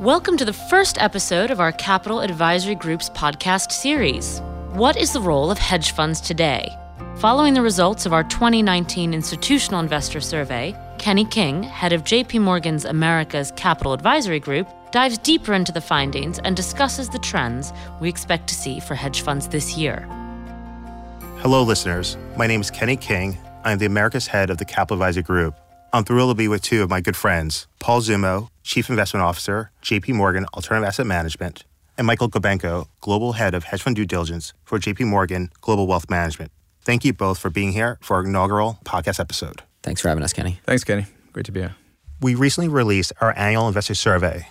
Welcome to the first episode of our Capital Advisory Group's podcast series. What is the role of hedge funds today? Following the results of our 2019 Institutional Investor Survey, Kenny King, head of JP Morgan's America's Capital Advisory Group, dives deeper into the findings and discusses the trends we expect to see for hedge funds this year. Hello, listeners. My name is Kenny King. I'm the America's head of the Capital Advisory Group. I'm thrilled to be with two of my good friends, Paul Zummo, Chief Investment Officer, JP Morgan Alternative Asset Management, and Michael Gobenko, Global Head of Hedge Fund Due Diligence for JP Morgan Global Wealth Management. Thank you both for being here for our inaugural podcast episode. Thanks for having us, Kenny. Thanks, Kenny. Great to be here. We recently released our annual investor survey,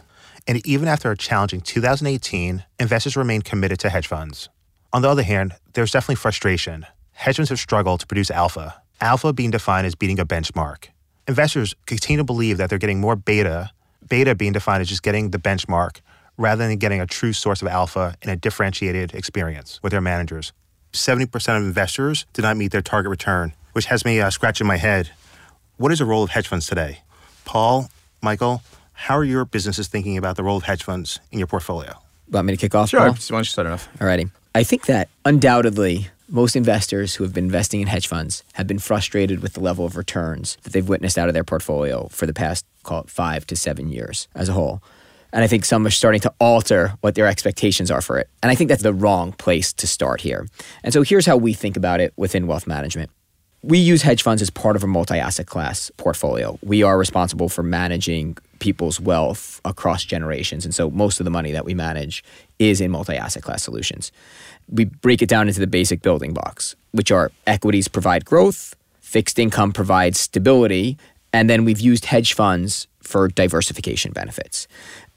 and even after a challenging 2018, investors remain committed to hedge funds. On the other hand, there's definitely frustration. Hedge funds have struggled to produce alpha, alpha being defined as beating a benchmark investors continue to believe that they're getting more beta, beta being defined as just getting the benchmark rather than getting a true source of alpha in a differentiated experience with their managers. 70% of investors did not meet their target return, which has me uh, scratching my head. What is the role of hedge funds today? Paul, Michael, how are your businesses thinking about the role of hedge funds in your portfolio? Want me to kick off? Sure. Paul? Why don't you start it off? Alrighty. I think that undoubtedly most investors who have been investing in hedge funds have been frustrated with the level of returns that they've witnessed out of their portfolio for the past, call it five to seven years as a whole. And I think some are starting to alter what their expectations are for it. And I think that's the wrong place to start here. And so here's how we think about it within wealth management. We use hedge funds as part of a multi asset class portfolio. We are responsible for managing people's wealth across generations. And so most of the money that we manage is in multi asset class solutions we break it down into the basic building blocks, which are equities provide growth, fixed income provides stability, and then we've used hedge funds for diversification benefits.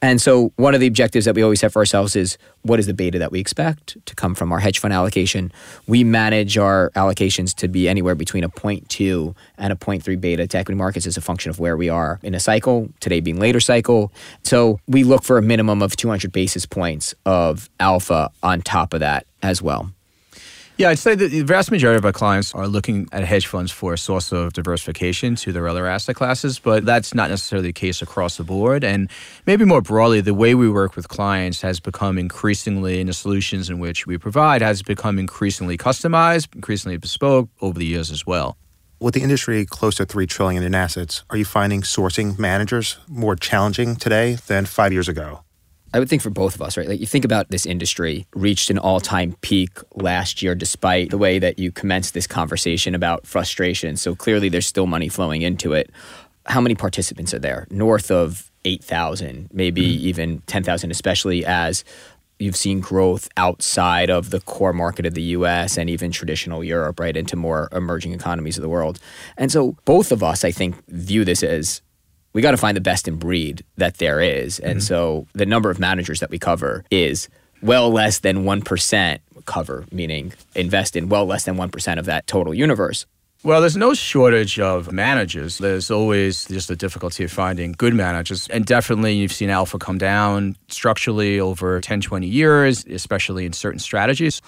And so, one of the objectives that we always have for ourselves is what is the beta that we expect to come from our hedge fund allocation? We manage our allocations to be anywhere between a 0.2 and a 0.3 beta to equity markets as a function of where we are in a cycle, today being later cycle. So, we look for a minimum of 200 basis points of alpha on top of that as well. Yeah, I'd say that the vast majority of our clients are looking at hedge funds for a source of diversification to their other asset classes, but that's not necessarily the case across the board. And maybe more broadly, the way we work with clients has become increasingly, and the solutions in which we provide, has become increasingly customized, increasingly bespoke over the years as well. With the industry close to three trillion in assets, are you finding sourcing managers more challenging today than five years ago? I would think for both of us, right? Like you think about this industry reached an all time peak last year, despite the way that you commenced this conversation about frustration. So clearly there's still money flowing into it. How many participants are there? North of 8,000, maybe mm-hmm. even 10,000, especially as you've seen growth outside of the core market of the US and even traditional Europe, right, into more emerging economies of the world. And so both of us, I think, view this as we got to find the best in breed that there is. And mm-hmm. so the number of managers that we cover is well less than 1% cover, meaning invest in well less than 1% of that total universe. Well, there's no shortage of managers. There's always just the difficulty of finding good managers. And definitely, you've seen alpha come down structurally over 10, 20 years, especially in certain strategies.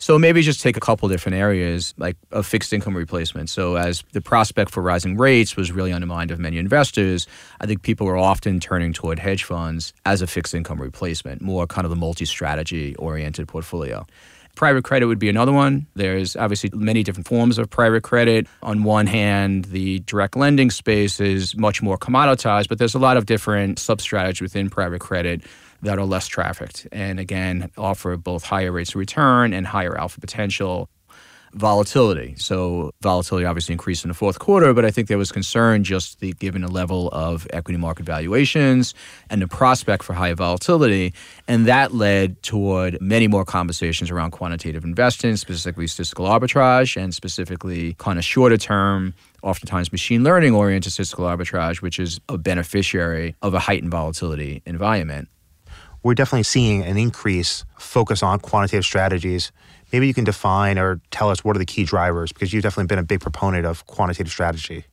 So maybe just take a couple different areas like a fixed income replacement. So as the prospect for rising rates was really on the mind of many investors, I think people were often turning toward hedge funds as a fixed income replacement, more kind of a multi-strategy oriented portfolio. Private credit would be another one. There's obviously many different forms of private credit. On one hand, the direct lending space is much more commoditized, but there's a lot of different sub strategies within private credit that are less trafficked and again offer both higher rates of return and higher alpha potential volatility. So volatility obviously increased in the fourth quarter, but I think there was concern just the, given the level of equity market valuations and the prospect for higher volatility, and that led toward many more conversations around quantitative investing, specifically statistical arbitrage, and specifically kind of shorter term. Oftentimes, machine learning oriented statistical arbitrage, which is a beneficiary of a heightened volatility environment we're definitely seeing an increase focus on quantitative strategies. Maybe you can define or tell us what are the key drivers because you've definitely been a big proponent of quantitative strategy.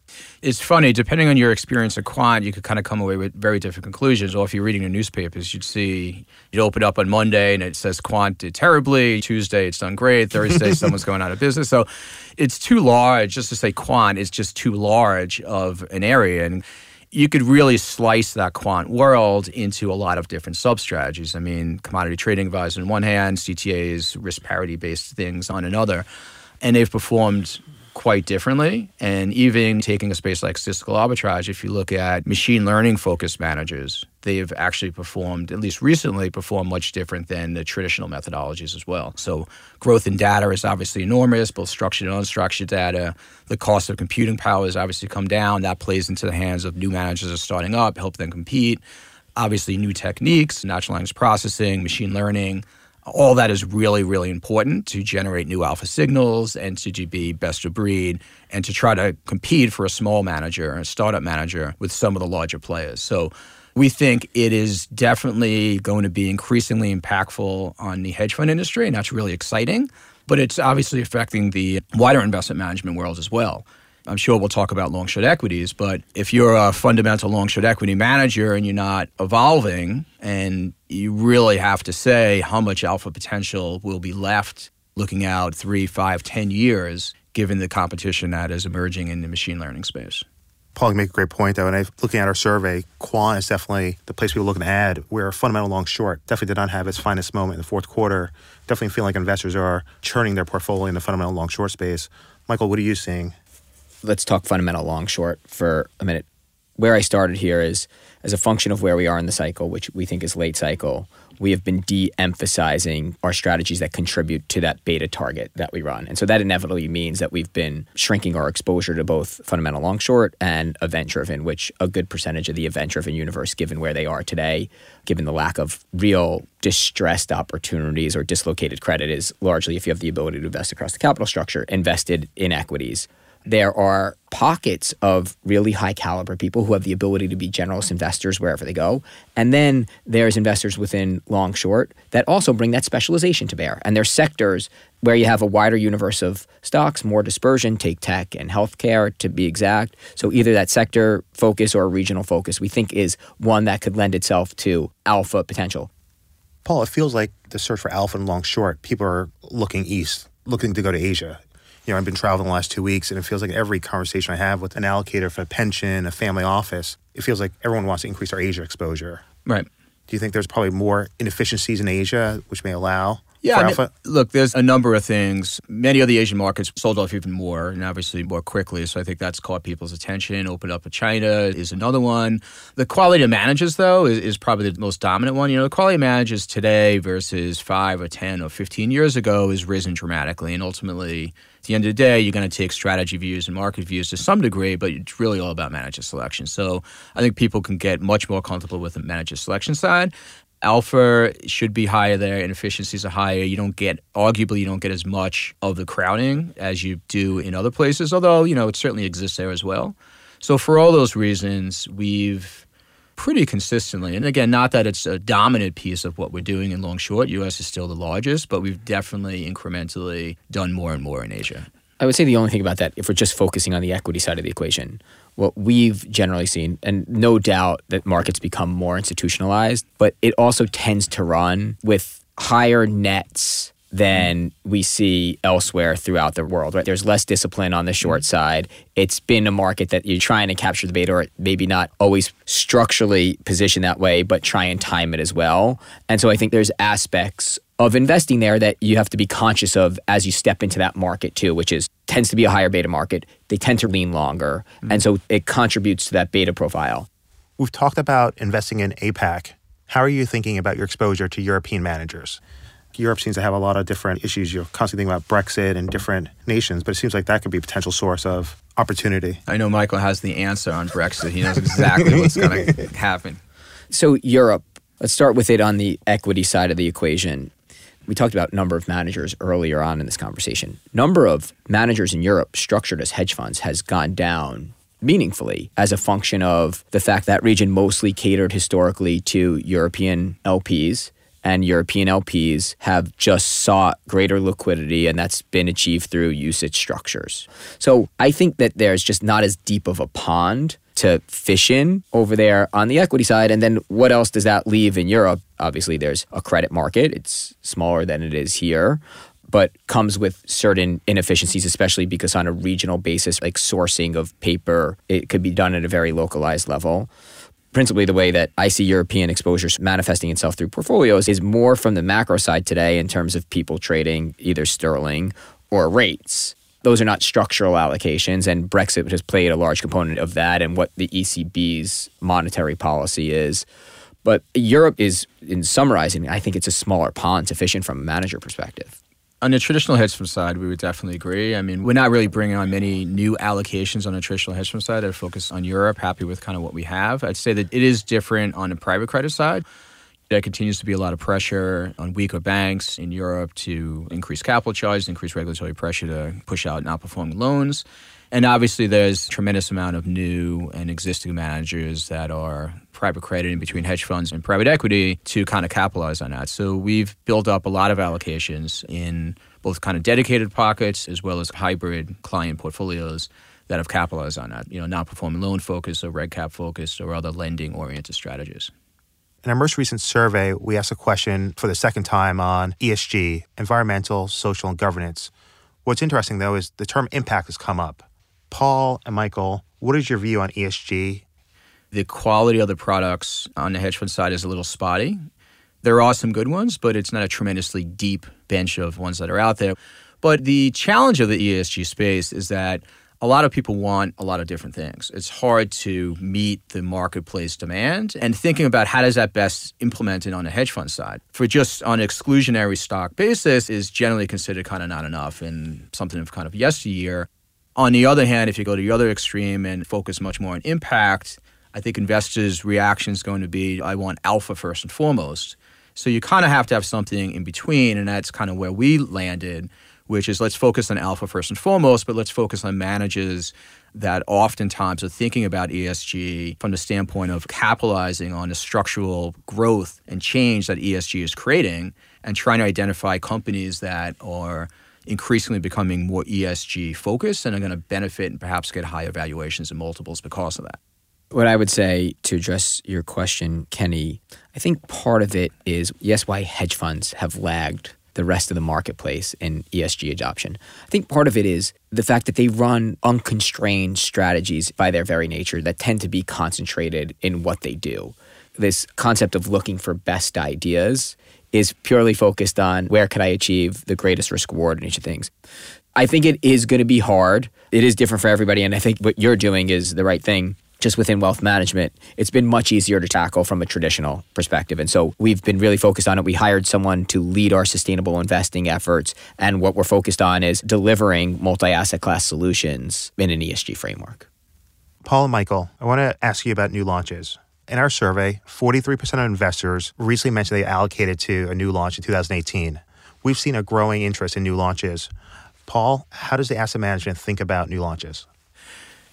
It's funny, depending on your experience of quant, you could kind of come away with very different conclusions. Or if you're reading the newspapers, you'd see, you'd open up on Monday and it says quant did terribly. Tuesday, it's done great. Thursday, someone's going out of business. So it's too large, just to say quant is just too large of an area. And you could really slice that quant world into a lot of different sub strategies. I mean, commodity trading advisor on one hand, CTAs, risk parity based things on another. And they've performed quite differently. And even taking a space like statistical arbitrage, if you look at machine learning focused managers, they've actually performed, at least recently, performed much different than the traditional methodologies as well. So growth in data is obviously enormous, both structured and unstructured data. The cost of computing power has obviously come down. That plays into the hands of new managers are starting up, help them compete. Obviously, new techniques, natural language processing, machine learning, all that is really, really important to generate new alpha signals and to be best of breed and to try to compete for a small manager, a startup manager with some of the larger players. So we think it is definitely going to be increasingly impactful on the hedge fund industry, and that's really exciting. But it's obviously affecting the wider investment management world as well. I'm sure we'll talk about long short equities, but if you're a fundamental long short equity manager and you're not evolving, and you really have to say how much alpha potential will be left looking out three, five, ten years, given the competition that is emerging in the machine learning space. Paul, you make a great point, though. And I, looking at our survey, quant is definitely the place we were looking to add, where fundamental long short definitely did not have its finest moment in the fourth quarter. Definitely feel like investors are churning their portfolio in the fundamental long short space. Michael, what are you seeing? let's talk fundamental long short for a minute. Where I started here is as a function of where we are in the cycle, which we think is late cycle, we have been de emphasizing our strategies that contribute to that beta target that we run. And so that inevitably means that we've been shrinking our exposure to both fundamental long short and event driven, which a good percentage of the event driven universe, given where they are today, given the lack of real distressed opportunities or dislocated credit, is largely if you have the ability to invest across the capital structure, invested in equities there are pockets of really high caliber people who have the ability to be generalist investors wherever they go. And then there's investors within long short that also bring that specialization to bear. And there's sectors where you have a wider universe of stocks, more dispersion, take tech and healthcare to be exact. So either that sector focus or regional focus we think is one that could lend itself to alpha potential. Paul, it feels like the search for alpha and long short, people are looking east, looking to go to Asia you know, I've been traveling the last two weeks, and it feels like every conversation I have with an allocator for a pension, a family office, it feels like everyone wants to increase our Asia exposure. Right. Do you think there's probably more inefficiencies in Asia, which may allow yeah, I mean, look, there's a number of things. Many of the Asian markets sold off even more and obviously more quickly. So I think that's caught people's attention. Opened up with China is another one. The quality of managers, though, is, is probably the most dominant one. You know, the quality of managers today versus five or 10 or 15 years ago has risen dramatically. And ultimately, at the end of the day, you're going to take strategy views and market views to some degree, but it's really all about manager selection. So I think people can get much more comfortable with the manager selection side alpha should be higher there and efficiencies are higher. You don't get, arguably, you don't get as much of the crowding as you do in other places, although, you know, it certainly exists there as well. So, for all those reasons, we've pretty consistently, and again, not that it's a dominant piece of what we're doing in long short, US is still the largest, but we've definitely incrementally done more and more in Asia. I would say the only thing about that, if we're just focusing on the equity side of the equation, what we've generally seen, and no doubt that markets become more institutionalized, but it also tends to run with higher nets than we see elsewhere throughout the world. Right? There's less discipline on the short mm-hmm. side. It's been a market that you're trying to capture the beta, or maybe not always structurally positioned that way, but try and time it as well. And so I think there's aspects of investing there that you have to be conscious of as you step into that market too, which is tends to be a higher beta market. They tend to lean longer. Mm-hmm. And so it contributes to that beta profile. We've talked about investing in APAC. How are you thinking about your exposure to European managers? Europe seems to have a lot of different issues. You're constantly thinking about Brexit and different nations, but it seems like that could be a potential source of opportunity. I know Michael has the answer on Brexit. He knows exactly what's going to happen. So, Europe, let's start with it on the equity side of the equation we talked about number of managers earlier on in this conversation. Number of managers in Europe structured as hedge funds has gone down meaningfully as a function of the fact that region mostly catered historically to European LPs and European LPs have just sought greater liquidity, and that's been achieved through usage structures. So I think that there's just not as deep of a pond to fish in over there on the equity side. And then what else does that leave in Europe? Obviously, there's a credit market, it's smaller than it is here. but comes with certain inefficiencies, especially because on a regional basis, like sourcing of paper, it could be done at a very localized level. Principally, the way that I see European exposures manifesting itself through portfolios is more from the macro side today in terms of people trading either sterling or rates. Those are not structural allocations, and Brexit has played a large component of that and what the ECB's monetary policy is. But Europe is, in summarizing, I think it's a smaller pond sufficient from a manager perspective. On the traditional hedge fund side, we would definitely agree. I mean, we're not really bringing on many new allocations on the traditional hedge fund side. I focus on Europe, happy with kind of what we have. I'd say that it is different on the private credit side. There continues to be a lot of pressure on weaker banks in Europe to increase capital charges, increase regulatory pressure to push out non performing loans. And obviously, there's a tremendous amount of new and existing managers that are private credit in between hedge funds and private equity to kind of capitalize on that. So we've built up a lot of allocations in both kind of dedicated pockets as well as hybrid client portfolios that have capitalized on that, you know, non-performing loan focus or reg cap focus or other lending oriented strategies. In our most recent survey, we asked a question for the second time on ESG, environmental, social, and governance. What's interesting, though, is the term impact has come up. Paul and Michael, what is your view on ESG? The quality of the products on the hedge fund side is a little spotty. There are some good ones, but it's not a tremendously deep bench of ones that are out there. But the challenge of the ESG space is that a lot of people want a lot of different things. It's hard to meet the marketplace demand and thinking about how does that best implement it on the hedge fund side. For just on an exclusionary stock basis is generally considered kind of not enough and something of kind of yesteryear. On the other hand, if you go to the other extreme and focus much more on impact, I think investors' reaction is going to be I want alpha first and foremost. So you kind of have to have something in between, and that's kind of where we landed, which is let's focus on alpha first and foremost, but let's focus on managers that oftentimes are thinking about ESG from the standpoint of capitalizing on the structural growth and change that ESG is creating and trying to identify companies that are increasingly becoming more ESG focused and are going to benefit and perhaps get higher valuations and multiples because of that. What I would say to address your question, Kenny, I think part of it is yes, why hedge funds have lagged the rest of the marketplace in ESG adoption. I think part of it is the fact that they run unconstrained strategies by their very nature that tend to be concentrated in what they do. This concept of looking for best ideas is purely focused on where could I achieve the greatest risk reward in each of things. I think it is going to be hard. It is different for everybody. And I think what you're doing is the right thing just within wealth management, it's been much easier to tackle from a traditional perspective. And so we've been really focused on it. We hired someone to lead our sustainable investing efforts. And what we're focused on is delivering multi asset class solutions in an ESG framework. Paul and Michael, I want to ask you about new launches. In our survey, 43% of investors recently mentioned they allocated to a new launch in 2018. We've seen a growing interest in new launches. Paul, how does the asset management think about new launches?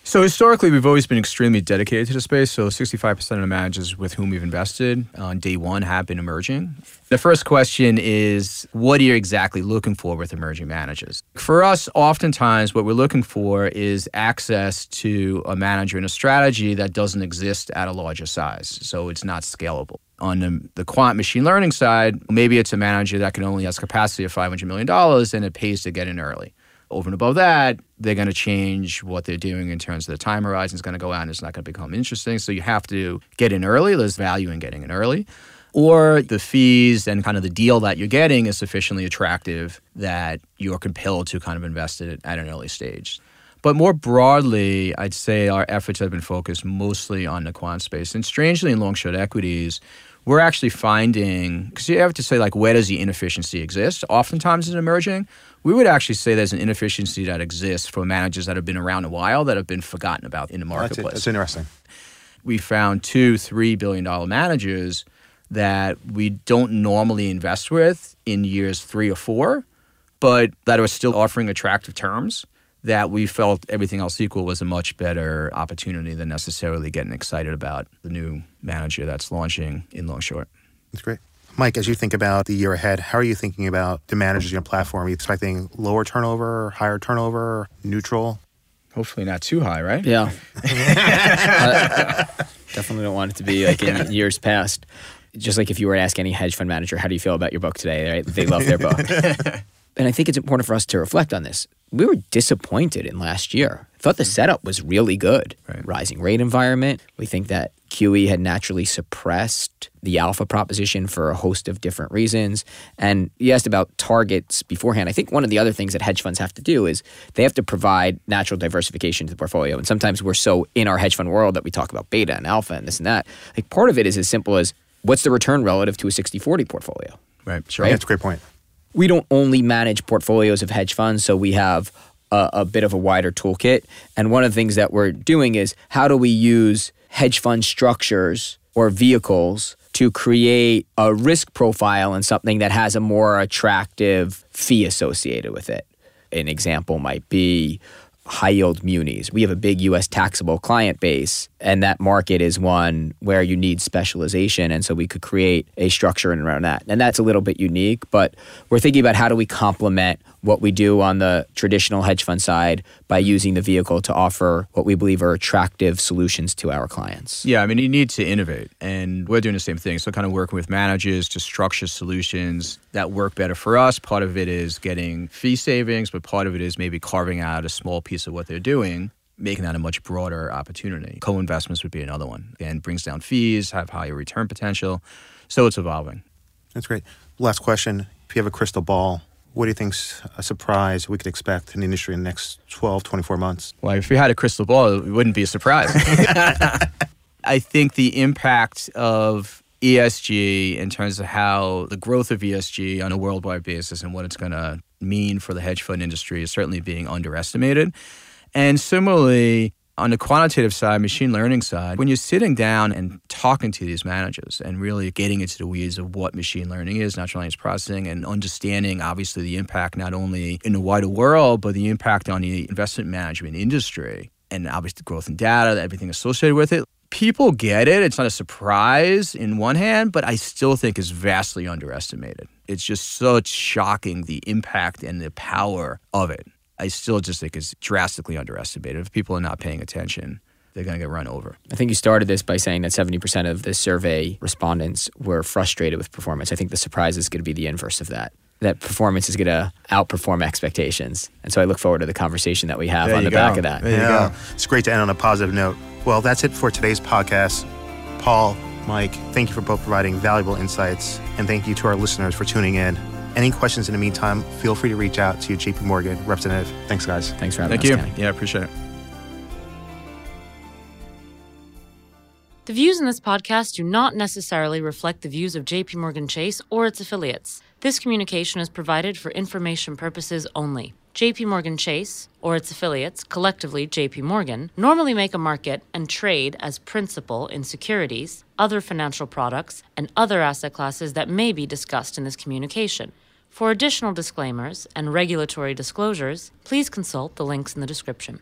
So historically, we've always been extremely dedicated to the space. So 65% of the managers with whom we've invested on day one have been emerging. The first question is, what are you exactly looking for with emerging managers? For us, oftentimes what we're looking for is access to a manager and a strategy that doesn't exist at a larger size. So it's not scalable. On the, the quant machine learning side, maybe it's a manager that can only has capacity of $500 million and it pays to get in early over and above that, they're going to change what they're doing in terms of the time horizon is going to go out and it's not going to become interesting. So you have to get in early. There's value in getting in early. Or the fees and kind of the deal that you're getting is sufficiently attractive that you're compelled to kind of invest it at an early stage. But more broadly, I'd say our efforts have been focused mostly on the quant space. And strangely, in long short equities, we're actually finding because you have to say like where does the inefficiency exist? Oftentimes it's emerging we would actually say there's an inefficiency that exists for managers that have been around a while that have been forgotten about in the marketplace. That's, that's interesting. We found two three billion dollar managers that we don't normally invest with in years three or four but that are still offering attractive terms that we felt everything else equal was a much better opportunity than necessarily getting excited about the new manager that's launching in long short. That's great. Mike, as you think about the year ahead, how are you thinking about the managers in your platform? Are you expecting lower turnover, higher turnover, neutral? Hopefully not too high, right? Yeah. definitely don't want it to be like in years past. Just like if you were to ask any hedge fund manager, how do you feel about your book today? Right? They love their book. And I think it's important for us to reflect on this. We were disappointed in last year. Thought the hmm. setup was really good. Right. Rising rate environment. We think that QE had naturally suppressed the alpha proposition for a host of different reasons. And you asked about targets beforehand. I think one of the other things that hedge funds have to do is they have to provide natural diversification to the portfolio. And sometimes we're so in our hedge fund world that we talk about beta and alpha and this and that. Like part of it is as simple as what's the return relative to a 60 40 portfolio? Right. Sure. Yeah, that's a great point. We don't only manage portfolios of hedge funds, so we have a, a bit of a wider toolkit. And one of the things that we're doing is how do we use hedge fund structures or vehicles to create a risk profile and something that has a more attractive fee associated with it. An example might be high yield munis. We have a big US taxable client base, and that market is one where you need specialization. And so we could create a structure around that. And that's a little bit unique, but we're thinking about how do we complement what we do on the traditional hedge fund side by using the vehicle to offer what we believe are attractive solutions to our clients. Yeah, I mean, you need to innovate, and we're doing the same thing. So, kind of working with managers to structure solutions that work better for us. Part of it is getting fee savings, but part of it is maybe carving out a small piece of what they're doing, making that a much broader opportunity. Co investments would be another one, and brings down fees, have higher return potential. So, it's evolving. That's great. Last question. If you have a crystal ball, what do you think's a surprise we could expect in the industry in the next 12, 24 months? Well, if we had a crystal ball, it wouldn't be a surprise. I think the impact of ESG in terms of how the growth of ESG on a worldwide basis and what it's going to mean for the hedge fund industry is certainly being underestimated. And similarly, on the quantitative side, machine learning side, when you're sitting down and talking to these managers and really getting into the weeds of what machine learning is, natural language processing, and understanding obviously the impact not only in the wider world, but the impact on the investment management industry and obviously the growth in data, everything associated with it. People get it. It's not a surprise in one hand, but I still think is vastly underestimated. It's just so shocking the impact and the power of it. I still just think is drastically underestimated. If people are not paying attention, they're going to get run over. I think you started this by saying that 70% of the survey respondents were frustrated with performance. I think the surprise is going to be the inverse of that. That performance is going to outperform expectations. And so I look forward to the conversation that we have There on you the back of that. There you yeah. go. It's great to end on a positive note. Well, that's it for today's podcast. Paul, Mike, thank you for both providing valuable insights. And thank you to our listeners for tuning in. Any questions in the meantime, feel free to reach out to your JP Morgan representative. Thanks, guys. Thanks for having Thank us, you. Kenny. Yeah, I appreciate it. The views in this podcast do not necessarily reflect the views of JP Morgan Chase or its affiliates. This communication is provided for information purposes only. JP Morgan Chase or its affiliates, collectively JP Morgan, normally make a market and trade as principal in securities, other financial products, and other asset classes that may be discussed in this communication. For additional disclaimers and regulatory disclosures, please consult the links in the description.